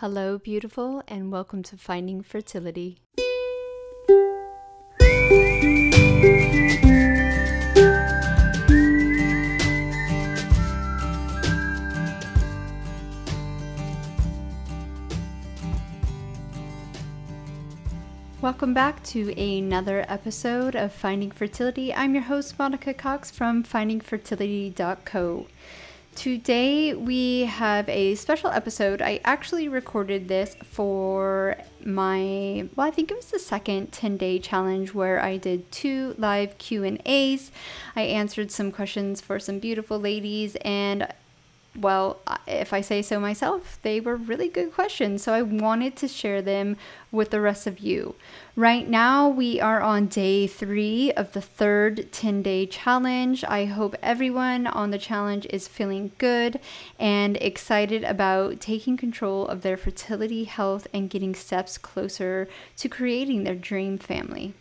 Hello, beautiful, and welcome to Finding Fertility. Welcome back to another episode of Finding Fertility. I'm your host, Monica Cox from findingfertility.co. Today we have a special episode. I actually recorded this for my well, I think it was the second 10-day challenge where I did two live Q&As. I answered some questions for some beautiful ladies and well, if I say so myself, they were really good questions. So I wanted to share them with the rest of you. Right now, we are on day three of the third 10 day challenge. I hope everyone on the challenge is feeling good and excited about taking control of their fertility, health, and getting steps closer to creating their dream family.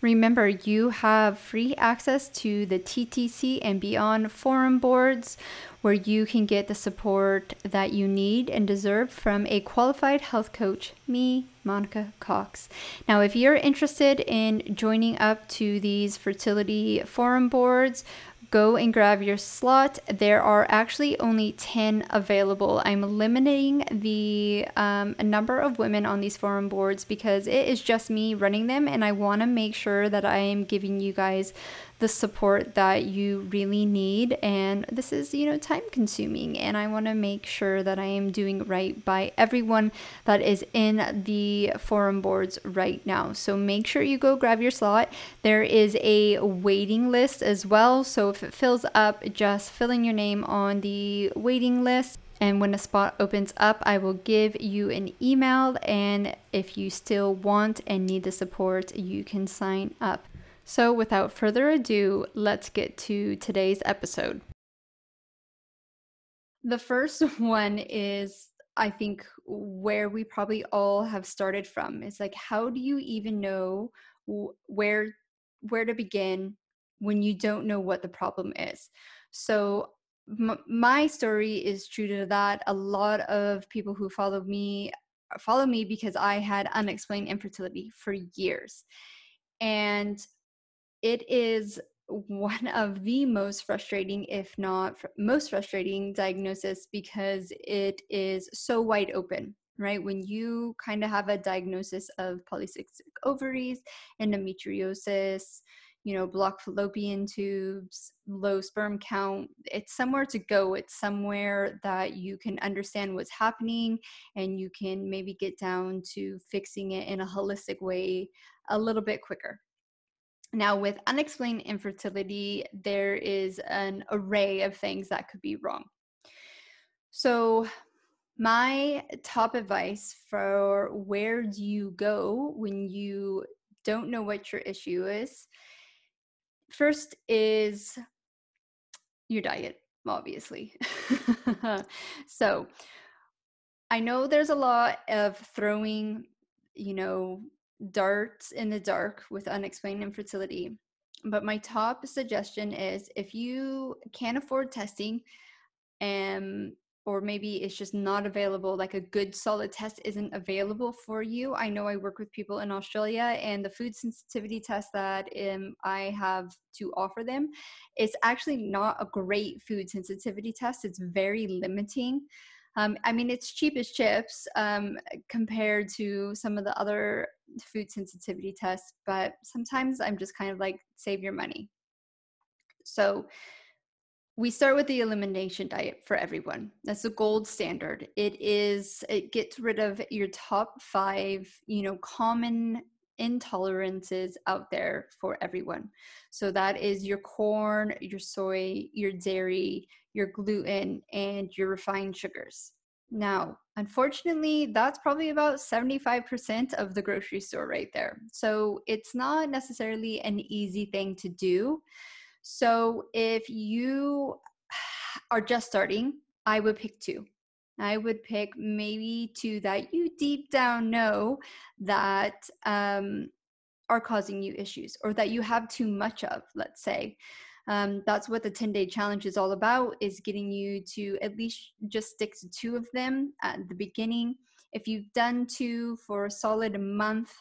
Remember, you have free access to the TTC and Beyond forum boards where you can get the support that you need and deserve from a qualified health coach, me, Monica Cox. Now, if you're interested in joining up to these fertility forum boards, go and grab your slot. There are actually only 10 available. I'm limiting the um, number of women on these forum boards because it is just me running them, and I want to make sure that I am giving you guys the support that you really need. And this is, you know, time consuming. And I want to make sure that I am doing right by everyone that is in the forum boards right now. So make sure you go grab your slot. There is a waiting list as well. So if it fills up, just fill in your name on the waiting list. And when a spot opens up, I will give you an email. And if you still want and need the support, you can sign up. So, without further ado, let's get to today's episode. The first one is, I think, where we probably all have started from. It's like, how do you even know where where to begin when you don't know what the problem is? So, m- my story is true to that. A lot of people who follow me follow me because I had unexplained infertility for years. And it is one of the most frustrating, if not fr- most frustrating, diagnosis because it is so wide open, right? When you kind of have a diagnosis of polycystic ovaries, endometriosis, you know, blocked fallopian tubes, low sperm count, it's somewhere to go. It's somewhere that you can understand what's happening and you can maybe get down to fixing it in a holistic way a little bit quicker. Now, with unexplained infertility, there is an array of things that could be wrong. So, my top advice for where do you go when you don't know what your issue is first is your diet, obviously. so, I know there's a lot of throwing, you know, darts in the dark with unexplained infertility. But my top suggestion is if you can't afford testing, um, or maybe it's just not available, like a good solid test isn't available for you. I know I work with people in Australia, and the food sensitivity test that um, I have to offer them is actually not a great food sensitivity test. It's very limiting. Um, I mean, it's cheap as chips um, compared to some of the other food sensitivity tests, but sometimes I'm just kind of like, save your money. So we start with the elimination diet for everyone. That's the gold standard. It is, it gets rid of your top five, you know, common intolerances out there for everyone. So that is your corn, your soy, your dairy, your gluten, and your refined sugars. Now, unfortunately, that's probably about 75% of the grocery store right there. So it's not necessarily an easy thing to do. So if you are just starting, I would pick two. I would pick maybe two that you deep down know that um, are causing you issues or that you have too much of, let's say. Um, that's what the 10 day challenge is all about is getting you to at least just stick to two of them at the beginning if you've done two for a solid month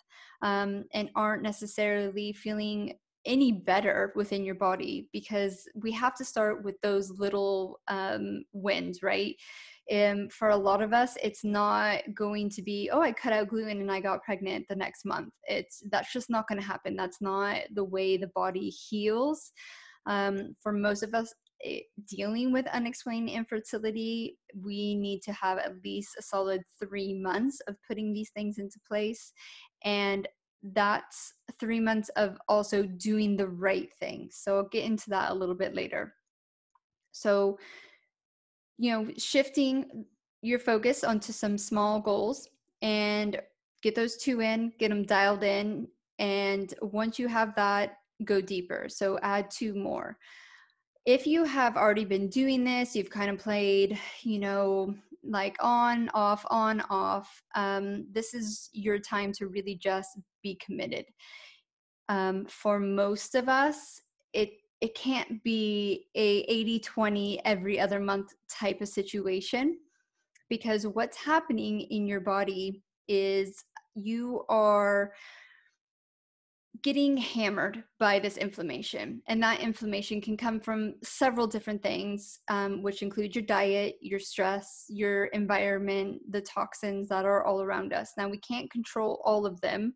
um, and aren't necessarily feeling any better within your body because we have to start with those little um, wins, right? Um, for a lot of us, it's not going to be, oh, I cut out gluten and I got pregnant the next month. It's that's just not going to happen. That's not the way the body heals. Um, for most of us, dealing with unexplained infertility, we need to have at least a solid three months of putting these things into place. And that's three months of also doing the right thing. So I'll get into that a little bit later. So, you know, shifting your focus onto some small goals and get those two in, get them dialed in. And once you have that, go deeper. So add two more. If you have already been doing this, you've kind of played, you know, like on, off, on, off, um, this is your time to really just be committed. Um, for most of us, it it can't be a 80-20 every other month type of situation because what's happening in your body is you are getting hammered by this inflammation. And that inflammation can come from several different things, um, which include your diet, your stress, your environment, the toxins that are all around us. Now, we can't control all of them.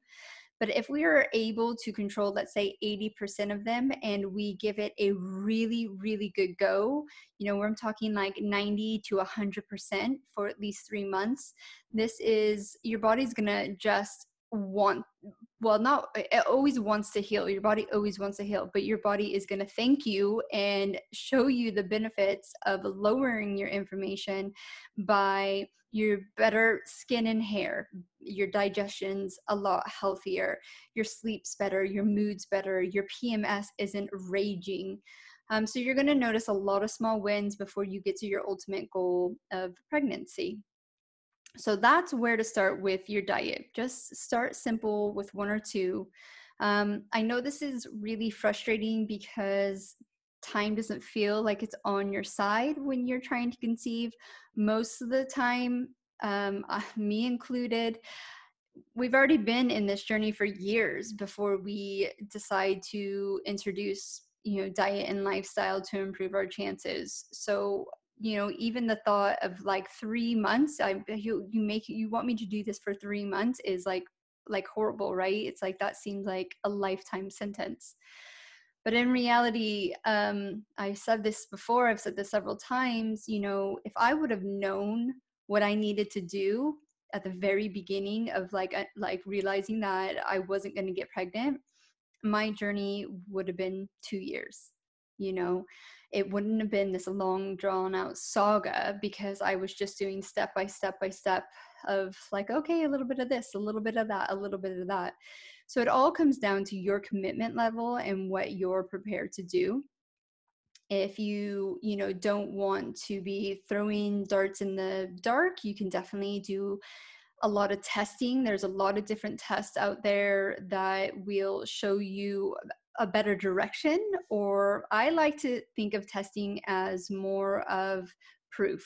But if we are able to control, let's say 80% of them, and we give it a really, really good go, you know, where I'm talking like 90 to 100% for at least three months, this is your body's gonna just want well not it always wants to heal. Your body always wants to heal but your body is going to thank you and show you the benefits of lowering your inflammation by your better skin and hair. Your digestion's a lot healthier. Your sleep's better. Your mood's better. Your pms isn't raging. Um, so you're going to notice a lot of small wins before you get to your ultimate goal of pregnancy so that's where to start with your diet. Just start simple with one or two. Um, I know this is really frustrating because time doesn't feel like it's on your side when you're trying to conceive. Most of the time, um, me included, we've already been in this journey for years before we decide to introduce you know diet and lifestyle to improve our chances so you know even the thought of like three months i you you make you want me to do this for three months is like like horrible right? It's like that seems like a lifetime sentence. But in reality um i said this before i've said this several times you know if i would have known what i needed to do at the very beginning of like uh, like realizing that i wasn't going to get pregnant my journey would have been two years you know it wouldn't have been this long drawn out saga because I was just doing step by step by step of like, okay, a little bit of this, a little bit of that, a little bit of that. So it all comes down to your commitment level and what you're prepared to do. If you, you know, don't want to be throwing darts in the dark, you can definitely do a lot of testing. There's a lot of different tests out there that will show you a better direction or i like to think of testing as more of proof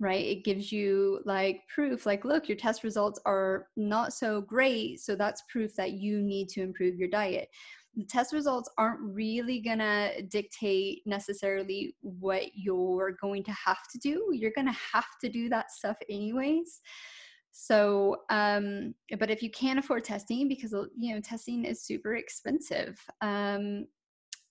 right? It gives you like proof like look your test results are not so great so that's proof that you need to improve your diet. The test results aren't really to dictate necessarily what you're going to have to do. You're to have to do that stuff anyways so, um, but if you can't afford testing because you know testing is super expensive, um,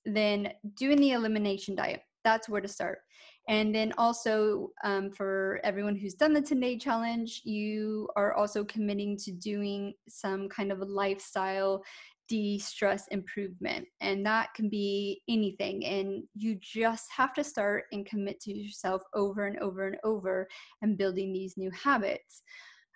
then doing the elimination diet that's where to start. And then also um, for everyone who's done the 10 day challenge, you are also committing to doing some kind of a lifestyle de stress improvement. And that can be anything. And you just have to start and commit to yourself over and over and over and building these new habits.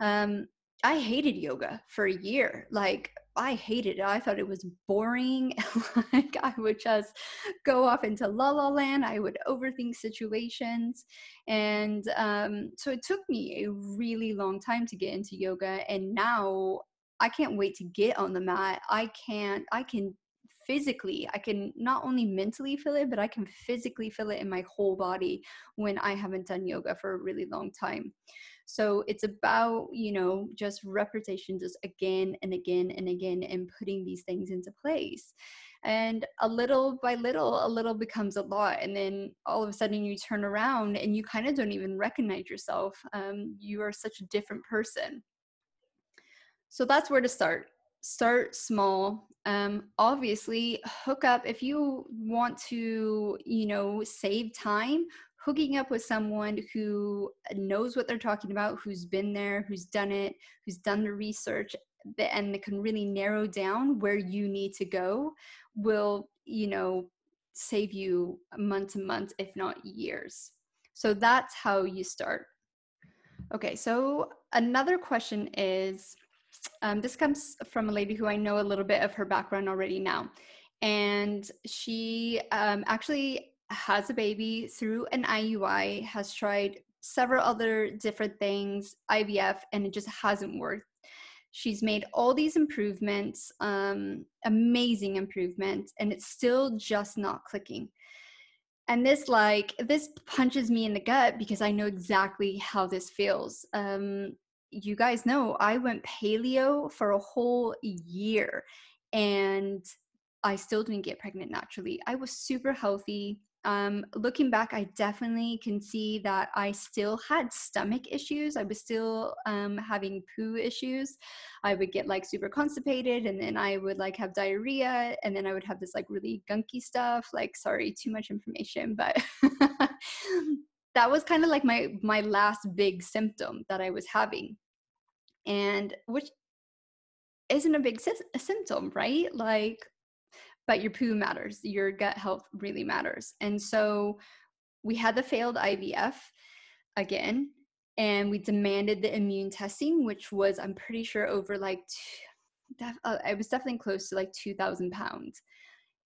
Um, I hated yoga for a year. Like I hated it. I thought it was boring. like I would just go off into la la land. I would overthink situations, and um, so it took me a really long time to get into yoga. And now I can't wait to get on the mat. I can't. I can physically i can not only mentally feel it but i can physically feel it in my whole body when i haven't done yoga for a really long time So it's about, you know, just repetition, just again and again and again, and putting these things into place. And a little by little, a little becomes a lot. And then all of a sudden you turn around and you kind of don't even recognize yourself. Um, you are such a different person. So that's where to start. Start small. Um, obviously, hook up if you want to, you know, save time hooking up with someone who knows what they're talking about, who's been there, who's done it, who's done the research, and can really narrow down where you need to go will, you know, save you months and months, if not years. So that's how you start. Okay, so another question is um, this comes from a lady who I know a little bit of her background already now. And she um, actually has a baby through an IUI, has tried several other different things, IVF, and it just hasn't worked. She's made all these improvements, um, amazing improvements, and it's still just not clicking. And this, like, this punches me in the gut because I know exactly how this feels. Um, you guys know I went paleo for a whole year and I still didn't get pregnant naturally. I was super healthy um, looking back, I definitely can see that I still had stomach issues. I was still um, having poo issues. I would get like super constipated and then I would like have diarrhea and then I would have this like really gunky stuff. Like, sorry, too much information, but that was kind of like my my last big symptom that I was having. And which isn't a big sy- symptom, right? Like but your poo matters. Your gut health really matters. And so we had the failed IVF again, and we demanded the immune testing, which was, I'm pretty sure, over like, def- uh, I was definitely close to like 2,000 pounds.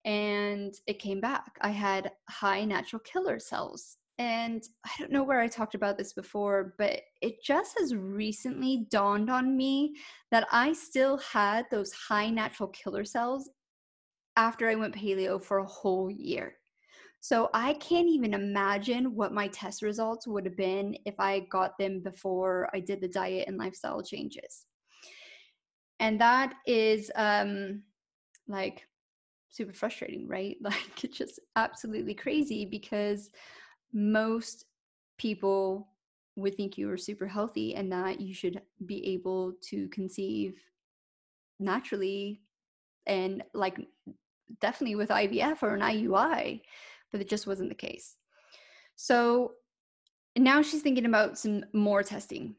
And it came back. I had high natural killer cells. And I don't know where I talked about this before, but it just has recently dawned on me that I still had those high natural killer cells after I went paleo for a whole year. So I can't even imagine what my test results would have been if I got them before I did the diet and lifestyle changes. And that is um like super frustrating, right? Like it's just absolutely crazy because most people would think you were super healthy and that you should be able to conceive naturally and like definitely with IVF or an IUI, but it just wasn't the case. So now she's thinking about some more testing.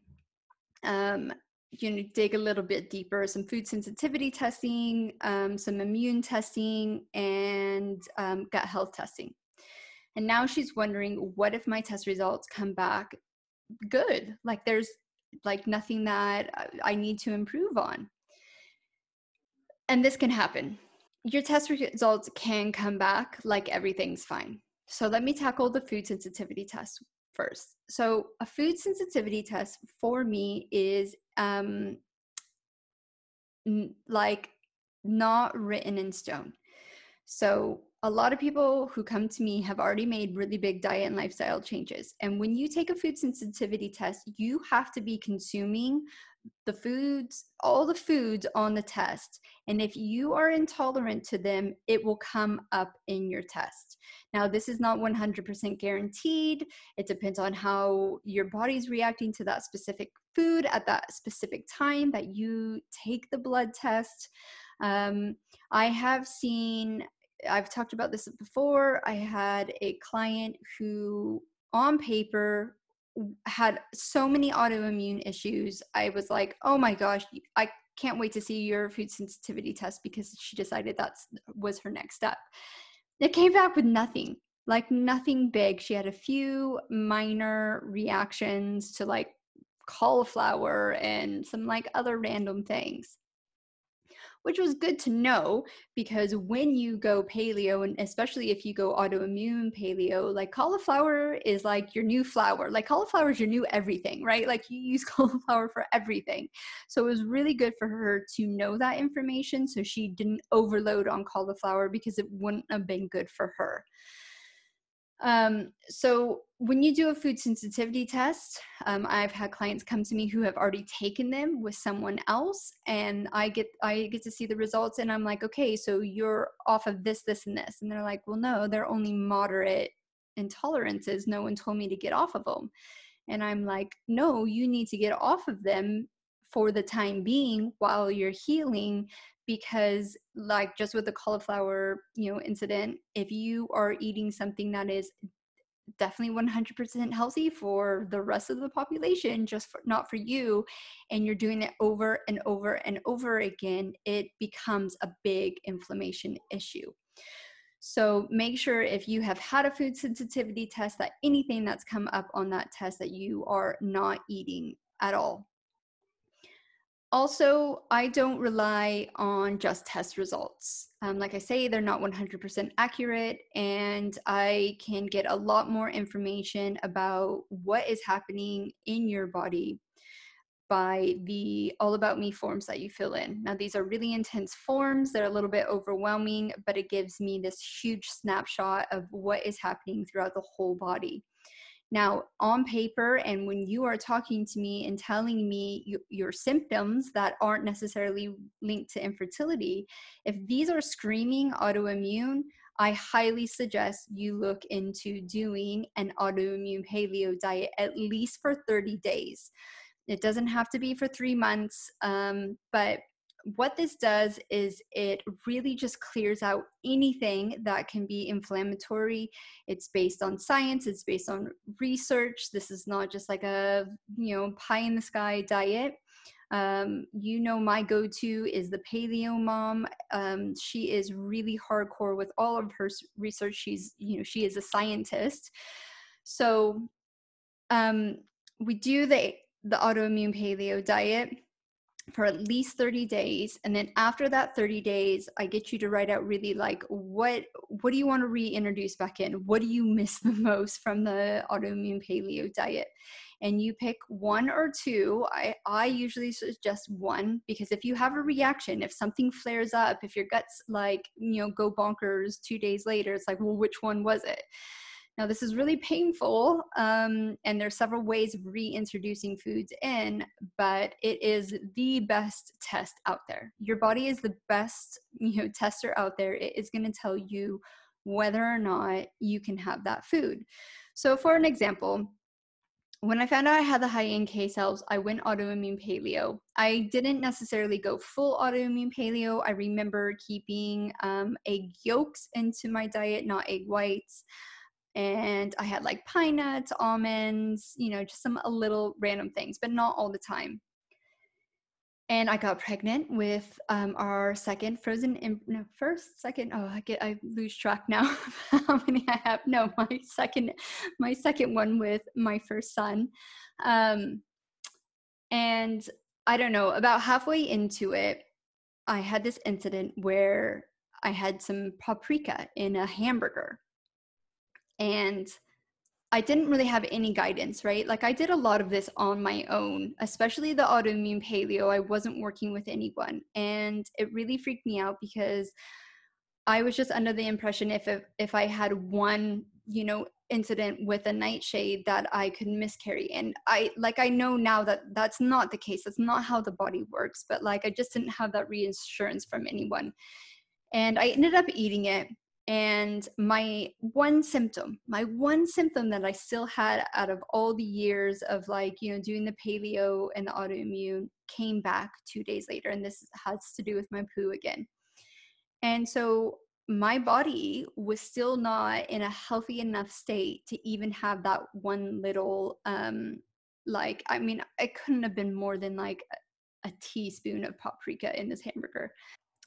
Um, you know, dig a little bit deeper, some food sensitivity testing, um, some immune testing, and um, gut health testing. And now she's wondering, what if my test results come back good? Like there's like nothing that I need to improve on. And this can happen your test results can come back like everything's fine. So let me tackle the food sensitivity test first. So a food sensitivity test for me is um, n- like not written in stone. So a lot of people who come to me have already made really big diet and lifestyle changes. And when you take a food sensitivity test, you have to be consuming the foods, all the foods on the test. And if you are intolerant to them, it will come up in your test. Now, this is not 100% guaranteed. It depends on how your body's reacting to that specific food at that specific time that you take the blood test. Um, I have seen, I've talked about this before. I had a client who, on paper, had so many autoimmune issues. I was like, oh my gosh, I can't wait to see your food sensitivity test because she decided that was her next step. It came back with nothing, like nothing big. She had a few minor reactions to like cauliflower and some like other random things which was good to know because when you go paleo, and especially if you go autoimmune paleo, like cauliflower is like your new flower. Like cauliflower is your new everything, right? Like you use cauliflower for everything. So it was really good for her to know that information so she didn't overload on cauliflower because it wouldn't have been good for her. Um, so when you do a food sensitivity test, um, I've had clients come to me who have already taken them with someone else, and I get I get to see the results, and I'm like, okay, so you're off of this, this, and this, and they're like, well, no, they're only moderate intolerances. No one told me to get off of them, and I'm like, no, you need to get off of them for the time being while you're healing because like just with the cauliflower you know incident if you are eating something that is definitely 100% healthy for the rest of the population just for, not for you and you're doing it over and over and over again it becomes a big inflammation issue. So make sure if you have had a food sensitivity test that anything that's come up on that test that you are not eating at all also, I don't rely on just test results. Um, like I say, they're not 100% accurate, and I can get a lot more information about what is happening in your body by the All About Me forms that you fill in. Now, these are really intense forms, they're a little bit overwhelming, but it gives me this huge snapshot of what is happening throughout the whole body. Now, on paper, and when you are talking to me and telling me y- your symptoms that aren't necessarily linked to infertility, if these are screaming autoimmune, I highly suggest you look into doing an autoimmune paleo diet at least for 30 days. It doesn't have to be for three months, um, but what this does is it really just clears out anything that can be inflammatory. It's based on science, it's based on research. This is not just like a, you know, pie in the sky diet. Um, you know, my go to is the Paleo Mom. Um, she is really hardcore with all of her research. She's, you know, she is a scientist. So um, we do the the autoimmune paleo diet for at least 30 days and then after that 30 days i get you to write out really like what what do you want to reintroduce back in? What do you miss the most from the autoimmune paleo diet? And you pick one or two. I i usually suggest one because if you have a reaction if something flares up if your guts like you know go bonkers two days later it's like well which one was it now, this is really painful, um, and there's several ways of reintroducing foods in, but it is the best test out there. Your body is the best, you know, tester out there. It is going to tell you whether or not you can have that food. So, for an example, when I found out I had the high NK cells, I went autoimmune paleo. I didn't necessarily go full autoimmune paleo. I remember keeping um, egg yolks into my diet, not egg whites and I had like pine nuts, almonds, you know, just some little random things, but not all the time. And I got pregnant with um, our second frozen, imp- no, first, second. Oh, I get, I lose track now. how many I have? No, my second, my second one with my first son. Um, and I don't know, about halfway into it, I had this incident where I had some paprika in a hamburger and I didn't really have any guidance, right? Like I did a lot of this on my own, especially the autoimmune paleo. I wasn't working with anyone, and it really freaked me out because I was just under the impression if if, if I had one, you know, incident with a nightshade that I could miscarry. And I like I know now that that's not the case. That's not how the body works, but like I just didn't have that reassurance from anyone. And I ended up eating it and my one symptom my one symptom that i still had out of all the years of like you know doing the paleo and the autoimmune came back two days later and this has to do with my poo again. And so my body was still not in a healthy enough state to even have that one little um like i mean it couldn't have been more than like a teaspoon of paprika in this hamburger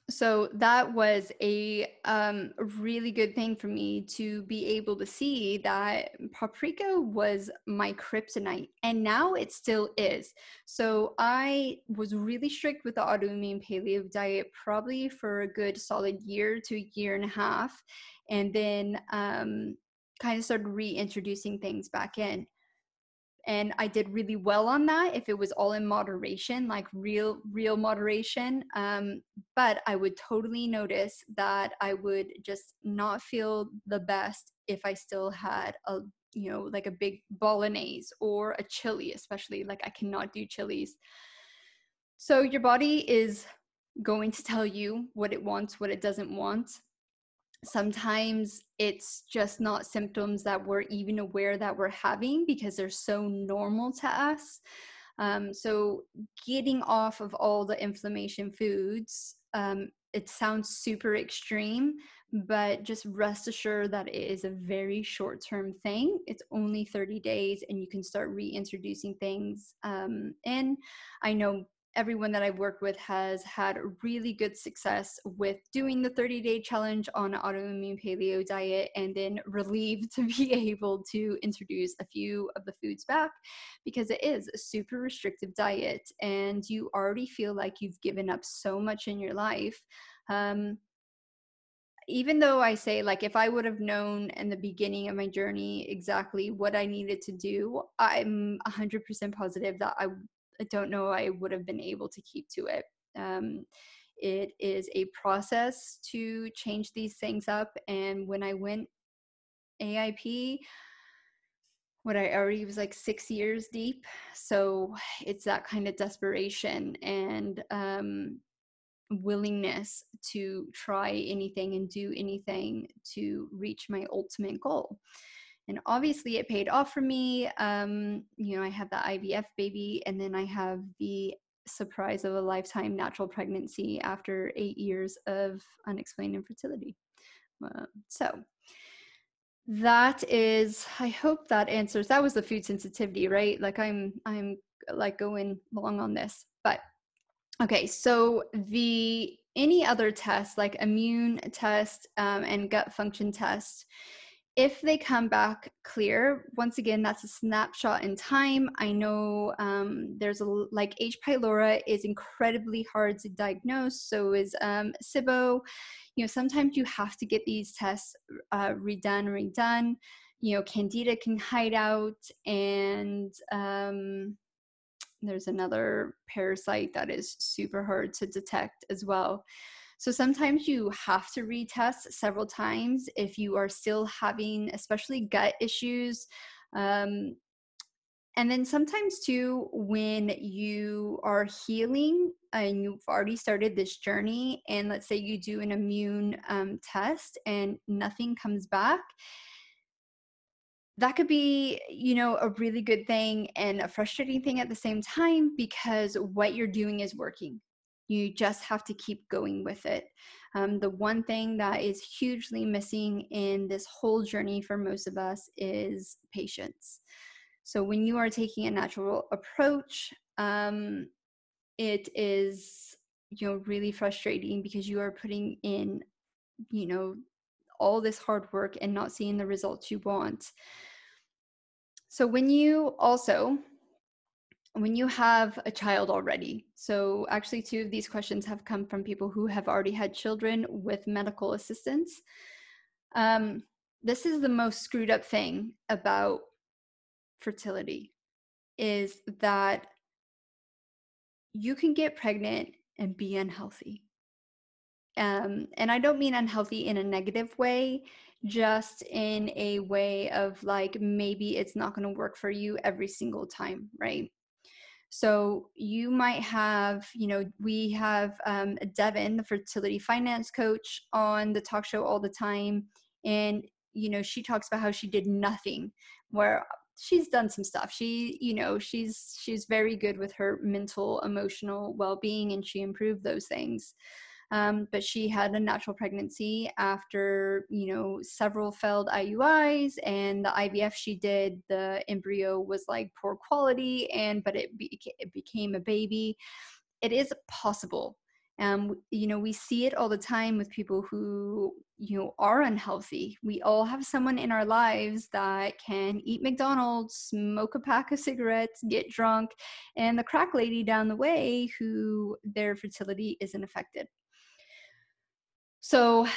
so that was a um, really good thing for me to be able to see that paprika was my kryptonite and now it still is. So i was really strict with the autoimmune paleo diet probably for a good solid year to a year and a half and then um, kind of started reintroducing things back in and i did really well on that if it was all in moderation like real real moderation um, but i would totally notice that i would just not feel the best if i still had a you know like a big bolognese or a chili especially like i cannot do chilies so your body is going to tell you what it wants what it doesn't want sometimes it's just not symptoms that we're even aware that we're having because they're so normal to us. Um, so, getting off of all the inflammation foods, um, it sounds super extreme, but just rest assured that it is a very short term thing. It's only 30 days, and you can start reintroducing things. Um, and I know everyone that I've worked with has had really good success with doing the 30 day challenge on autoimmune paleo diet and then relieved to be able to introduce a few of the foods back because it is a super restrictive diet and you already feel like you've given up so much in your life. Um, even though I say, like, if I would have known in the beginning of my journey exactly what I needed to do, I'm 100% positive that I I don't know I would have been able to keep to it. Um, it is a process to change these things up. And when I went AIP, what I already was like six years deep. So it's that kind of desperation and um, willingness to try anything and do anything to reach my ultimate goal and obviously it paid off for me um, you know i have the ivf baby and then i have the surprise of a lifetime natural pregnancy after eight years of unexplained infertility. Uh, so that is i hope that answers that was the food sensitivity right? Like i'm i'm like going long on this but okay so the any other tests like immune test um, and gut function test if they come back clear, once again, that's a snapshot in time. I know um, there's a like H. pylori is incredibly hard to diagnose. So is um, SIBO. You know, sometimes you have to get these tests uh, redone, redone. You know, Candida can hide out, and um, there's another parasite that is super hard to detect as well. So sometimes you have to retest several times if you are still having, especially gut issues. Um, and then sometimes too, when you are healing and you've already started this journey, and let's say you do an immune um, test and nothing comes back, that could be you know a really good thing and a frustrating thing at the same time because what you're doing is working you just have to keep going with it. Um, the one thing that is hugely missing in this whole journey for most of us is patience. So when you are taking a natural approach, um, it is you know really frustrating because you are putting in you know all this hard work and not seeing the results you want. So when you also when you have a child already, so actually, two of these questions have come from people who have already had children with medical assistance. Um, this is the most screwed up thing about fertility is that you can get pregnant and be unhealthy. Um, and I don't mean unhealthy in a negative way, just in a way of like maybe it's not going to work for you every single time, right? So you might have, you know, we have um, Devin, the fertility finance coach, on the talk show all the time, and you know she talks about how she did nothing, where she's done some stuff. She, you know, she's she's very good with her mental, emotional well-being, and she improved those things. Um, but she had a natural pregnancy after you know several failed IUIs and the IVF she did the embryo was like poor quality and but it, it became a baby. It is possible. Um, you know we see it all the time with people who you know are unhealthy. We all have someone in our lives that can eat mcdonald's smoke a pack of cigarettes get drunk and the crack lady down the way who their fertility isn't affected So,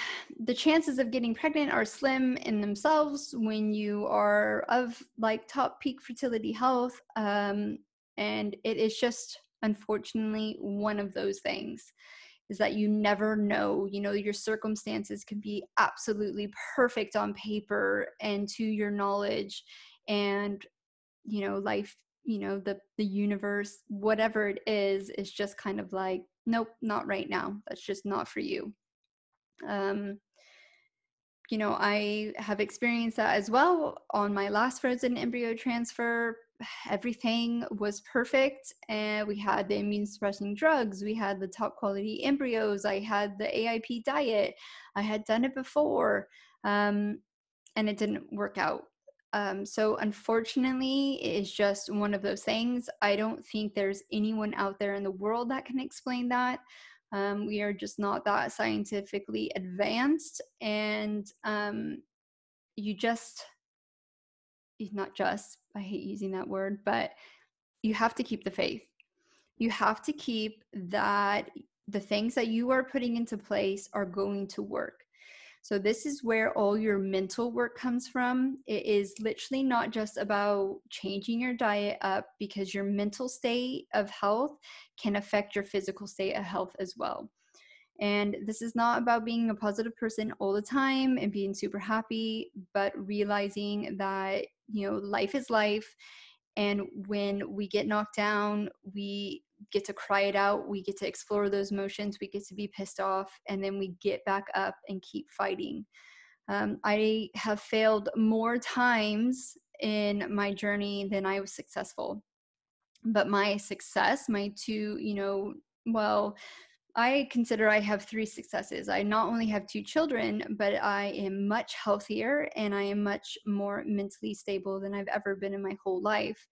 the chances of getting pregnant are slim in themselves when you are of like top peak fertility health. Um, and it is just unfortunately one of those things is that you never know you know your circumstances can be absolutely perfect on paper and to your knowledge and you know life you know the the universe whatever it is is just kind of like nope not right now that's just not for you um you know i have experienced that as well on my last frozen embryo transfer. Everything was perfect and we had the immune suppressing drugs we had the top quality embryos i had the aip diet i had done it before um, and it didn't work out. Um, so unfortunately it's just one of those things. I don't think there's anyone out there in the world that can explain that um, we are just not that scientifically advanced and um, you just not just, I hate using that word, but you have to keep the faith. You have to keep that the things that you are putting into place are going to work. So, this is where all your mental work comes from. It is literally not just about changing your diet up because your mental state of health can affect your physical state of health as well. And this is not about being a positive person all the time and being super happy, but realizing that, you know, life is life. And when we get knocked down, we get to cry it out. We get to explore those emotions. We get to be pissed off. And then we get back up and keep fighting. Um, I have failed more times in my journey than I was successful. But my success, my two, you know, well, I consider I have three successes. I not only have two children, but I am much healthier and I am much more mentally stable than I've ever been in my whole life.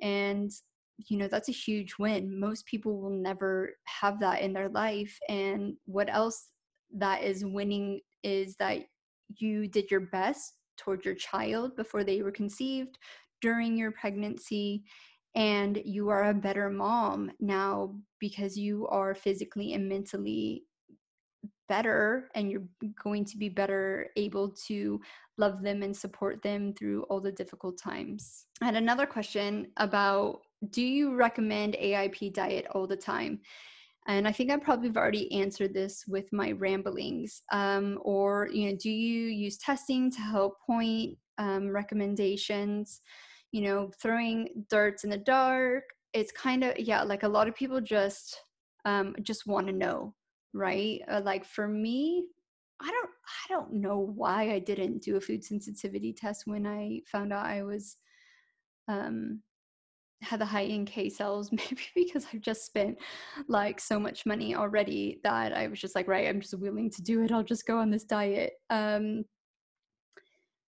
And, you know, that's a huge win. Most people will never have that in their life. And what else that is winning is that you did your best towards your child before they were conceived, during your pregnancy, and you are a better mom now because you are physically and mentally better and you're going to be better able to love them and support them through all the difficult times. I had another question about do you recommend AIP diet all the time? And I think I probably have already answered this with my ramblings. Um, or, you know, do you use testing to help point um, recommendations? you know, throwing darts in the dark. It's kind of yeah, like a lot of people just um just want to know, right? Uh, like for me, I don't I don't know why I didn't do a food sensitivity test when I found out I was um had the high NK cells maybe because I've just spent like so much money already that I was just like right I'm just willing to do it I'll just go on this diet um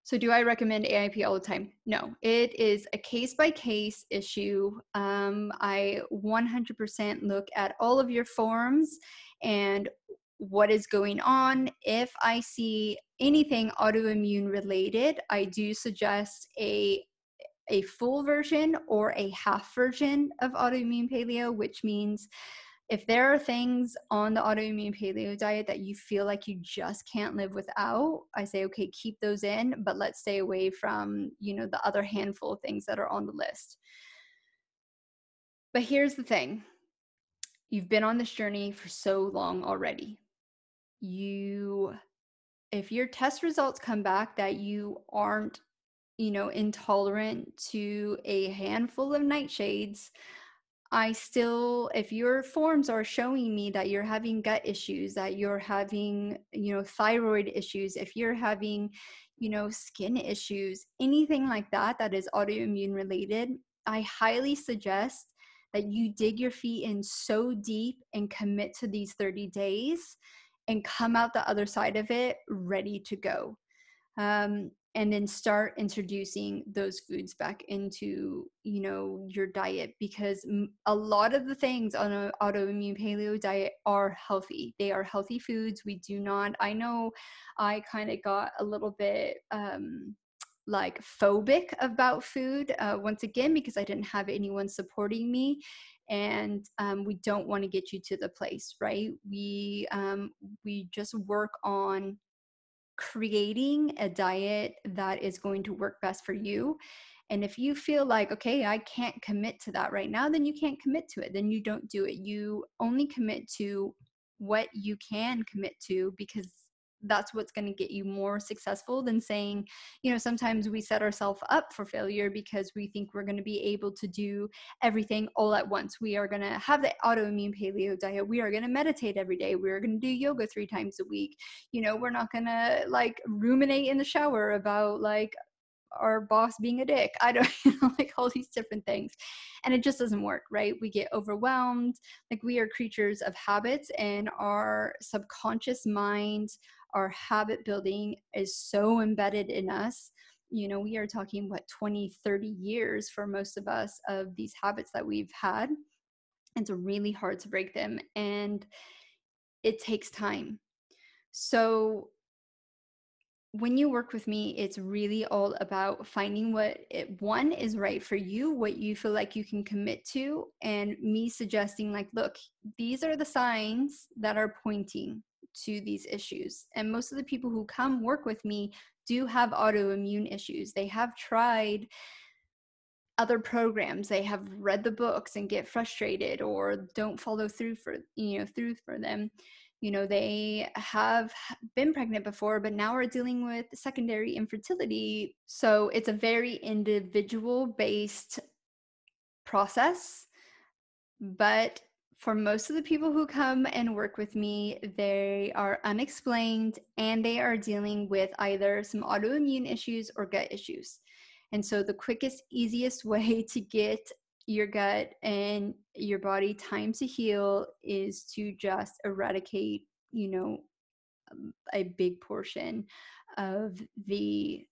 so, do I recommend AIP all the time? No, it is a case by case issue. Um, I 100% look at all of your forms and what is going on. If I see anything autoimmune related, I do suggest a a full version or a half version of autoimmune paleo, which means if there are things on the autoimmune paleo diet that you feel like you just can't live without i say okay keep those in but let's stay away from you know the other handful of things that are on the list. But here's the thing. You've been on this journey for so long already. You if your test results come back that you aren't you know intolerant to a handful of nightshades I still, if your forms are showing me that you're having gut issues, that you're having, you know, thyroid issues, if you're having, you know, skin issues, anything like that that is autoimmune related, I highly suggest that you dig your feet in so deep and commit to these 30 days and come out the other side of it ready to go. Um, and then start introducing those foods back into you know your diet because a lot of the things on an autoimmune paleo diet are healthy. They are healthy foods. We do not i know i kind of got a little bit um like phobic about food uh, once again because i didn't have anyone supporting me and um, we don't want to get you to the place right? We um, we just work on creating a diet that is going to work best for you and if you feel like okay i can't commit to that right now then you can't commit to it then you don't do it. You only commit to what you can commit to because that's what's going to get you more successful than saying, you know, sometimes we set ourselves up for failure because we think we're going to be able to do everything all at once. We are going to have the autoimmune paleo diet. We are going to meditate every day. We're going to do yoga three times a week. You know, we're not going to like ruminate in the shower about like, our boss being a dick. I don't you know, like all these different things. And it just doesn't work, right? We get overwhelmed. Like we are creatures of habits and our subconscious mind our habit building is so embedded in us you know we are talking what 20 30 years for most of us of these habits that we've had. It's really hard to break them and it takes time. So when you work with me, it's really all about finding what it, one is right for you, what you feel like you can commit to, and me suggesting, like, look, these are the signs that are pointing to these issues. And most of the people who come work with me do have autoimmune issues. They have tried other programs they have read the books and get frustrated or don't follow through for you know through for them you know they have been pregnant before but now are dealing with secondary infertility so it's a very individual based process but for most of the people who come and work with me, they are unexplained and they are dealing with either some autoimmune issues or gut issues. And so, the quickest, easiest way to get your gut and your body time to heal is to just eradicate, you know, um, a big portion of the,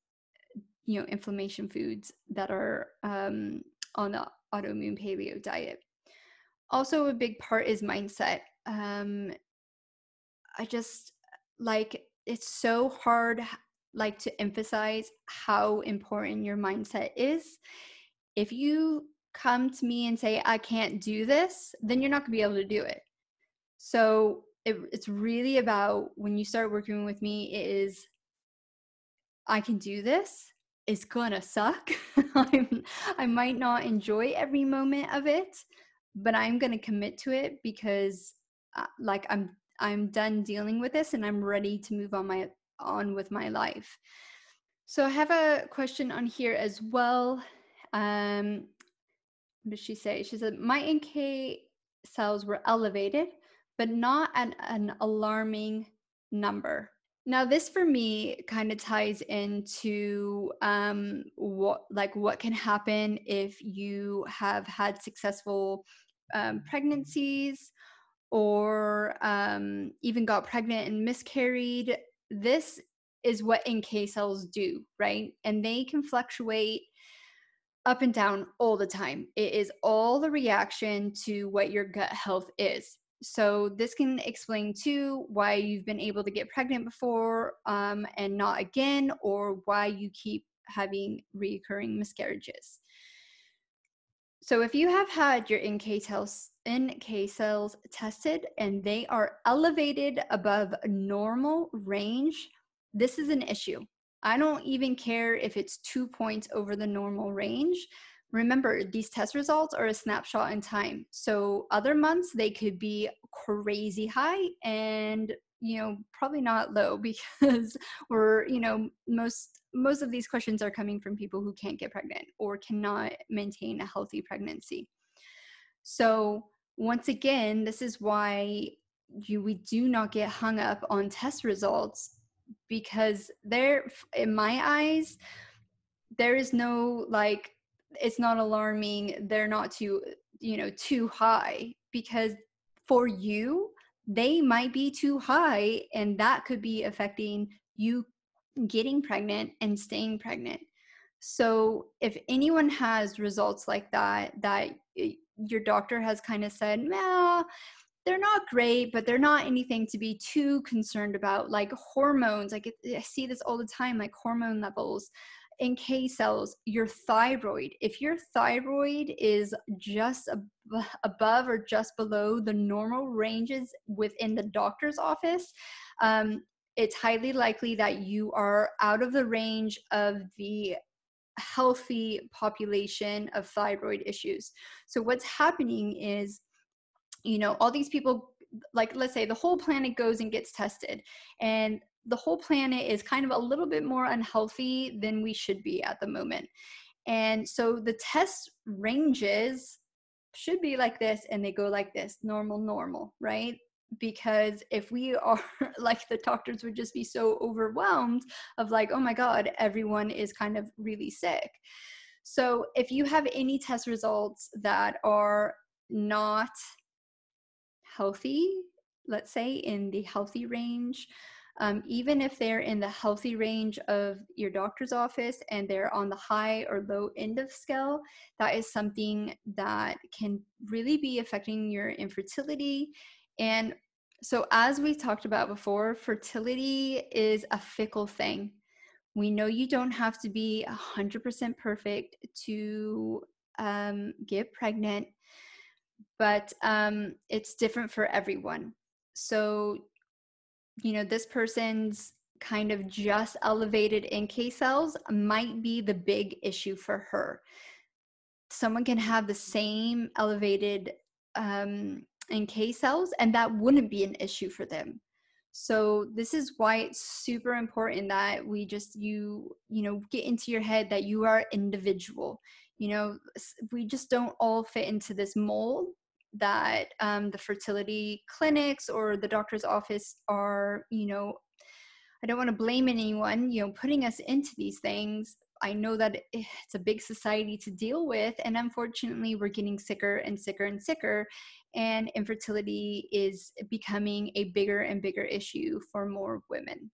you know, inflammation foods that are um, on the autoimmune paleo diet also a big part is mindset um i just like it's so hard like to emphasize how important your mindset is. If you come to me and say i can't do this then you're not going to be able to do it. So it, it's really about when you start working with me is i can do this. It's gonna suck. I might not enjoy every moment of it but I'm going to commit to it because uh, like I'm I'm done dealing with this and I'm ready to move on my on with my life. So I have a question on here as well. Um, what did she say? She said my NK cells were elevated, but not at an alarming number. Now, this for me kind of ties into um, what like what can happen if you have had successful um, pregnancies or um, even got pregnant and miscarried, this is what NK cells do, right? And they can fluctuate up and down all the time. It is all the reaction to what your gut health is. So, this can explain too why you've been able to get pregnant before um, and not again, or why you keep having recurring miscarriages. So if you have had your NK cells, NK cells tested and they are elevated above normal range, this is an issue. I don't even care if it's two points over the normal range. Remember, these test results are a snapshot in time. So other months they could be crazy high and you know probably not low because we're you know most most of these questions are coming from people who can't get pregnant or cannot maintain a healthy pregnancy. So once again this is why you we do not get hung up on test results because there in my eyes there is no like it's not alarming. They're not too you know too high because for you they might be too high and that could be affecting you getting pregnant and staying pregnant so if anyone has results like that that your doctor has kind of said nah they're not great but they're not anything to be too concerned about like hormones like i see this all the time like hormone levels NK cells, your thyroid. If your thyroid is just ab- above or just below the normal ranges within the doctor's office, um, it's highly likely that you are out of the range of the healthy population of thyroid issues. So, what's happening is, you know, all these people, like let's say the whole planet goes and gets tested, and the whole planet is kind of a little bit more unhealthy than we should be at the moment. And so the test ranges should be like this and they go like this normal, normal, right? Because if we are like the doctors would just be so overwhelmed of like, oh my God, everyone is kind of really sick. So if you have any test results that are not healthy, let's say in the healthy range, um, even if they're in the healthy range of your doctor's office and they're on the high or low end of scale, that is something that can really be affecting your infertility. And so, as we talked about before, fertility is a fickle thing. We know you don't have to be 100% perfect to um, get pregnant, but um, it's different for everyone. So, you know, this person's kind of just elevated NK cells might be the big issue for her. Someone can have the same elevated um, NK cells, and that wouldn't be an issue for them. So this is why it's super important that we just you you know get into your head that you are individual. You know, we just don't all fit into this mold that um, the fertility clinics or the doctor's office are, you know, I don't want to blame anyone, you know, putting us into these things. I know that it's a big society to deal with, and unfortunately, we're getting sicker and sicker and sicker, and infertility is becoming a bigger and bigger issue for more women.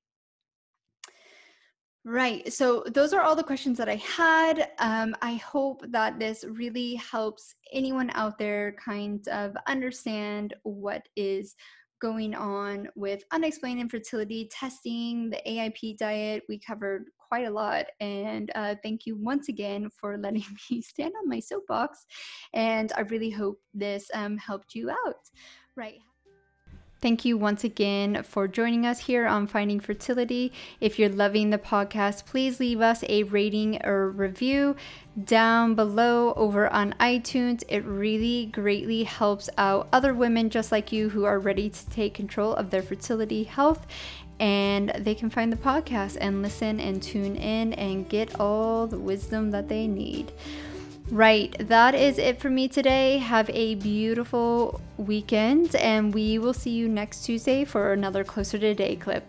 Right. So those are all the questions that I had. Um, I hope that this really helps anyone out there kind of understand what is going on with unexplained infertility testing, the AIP diet. We covered quite a lot. And uh, thank you once again for letting me stand on my soapbox. And I really hope this um, helped you out. Right. Thank you once again for joining us here on Finding Fertility. If you're loving the podcast, please leave us a rating or review down below over on iTunes. It really greatly helps out other women just like you who are ready to take control of their fertility health. And they can find the podcast and listen and tune in and get all the wisdom that they need. Right, that is it for me today. Have a beautiful weekend, and we will see you next Tuesday for another Closer to Day clip.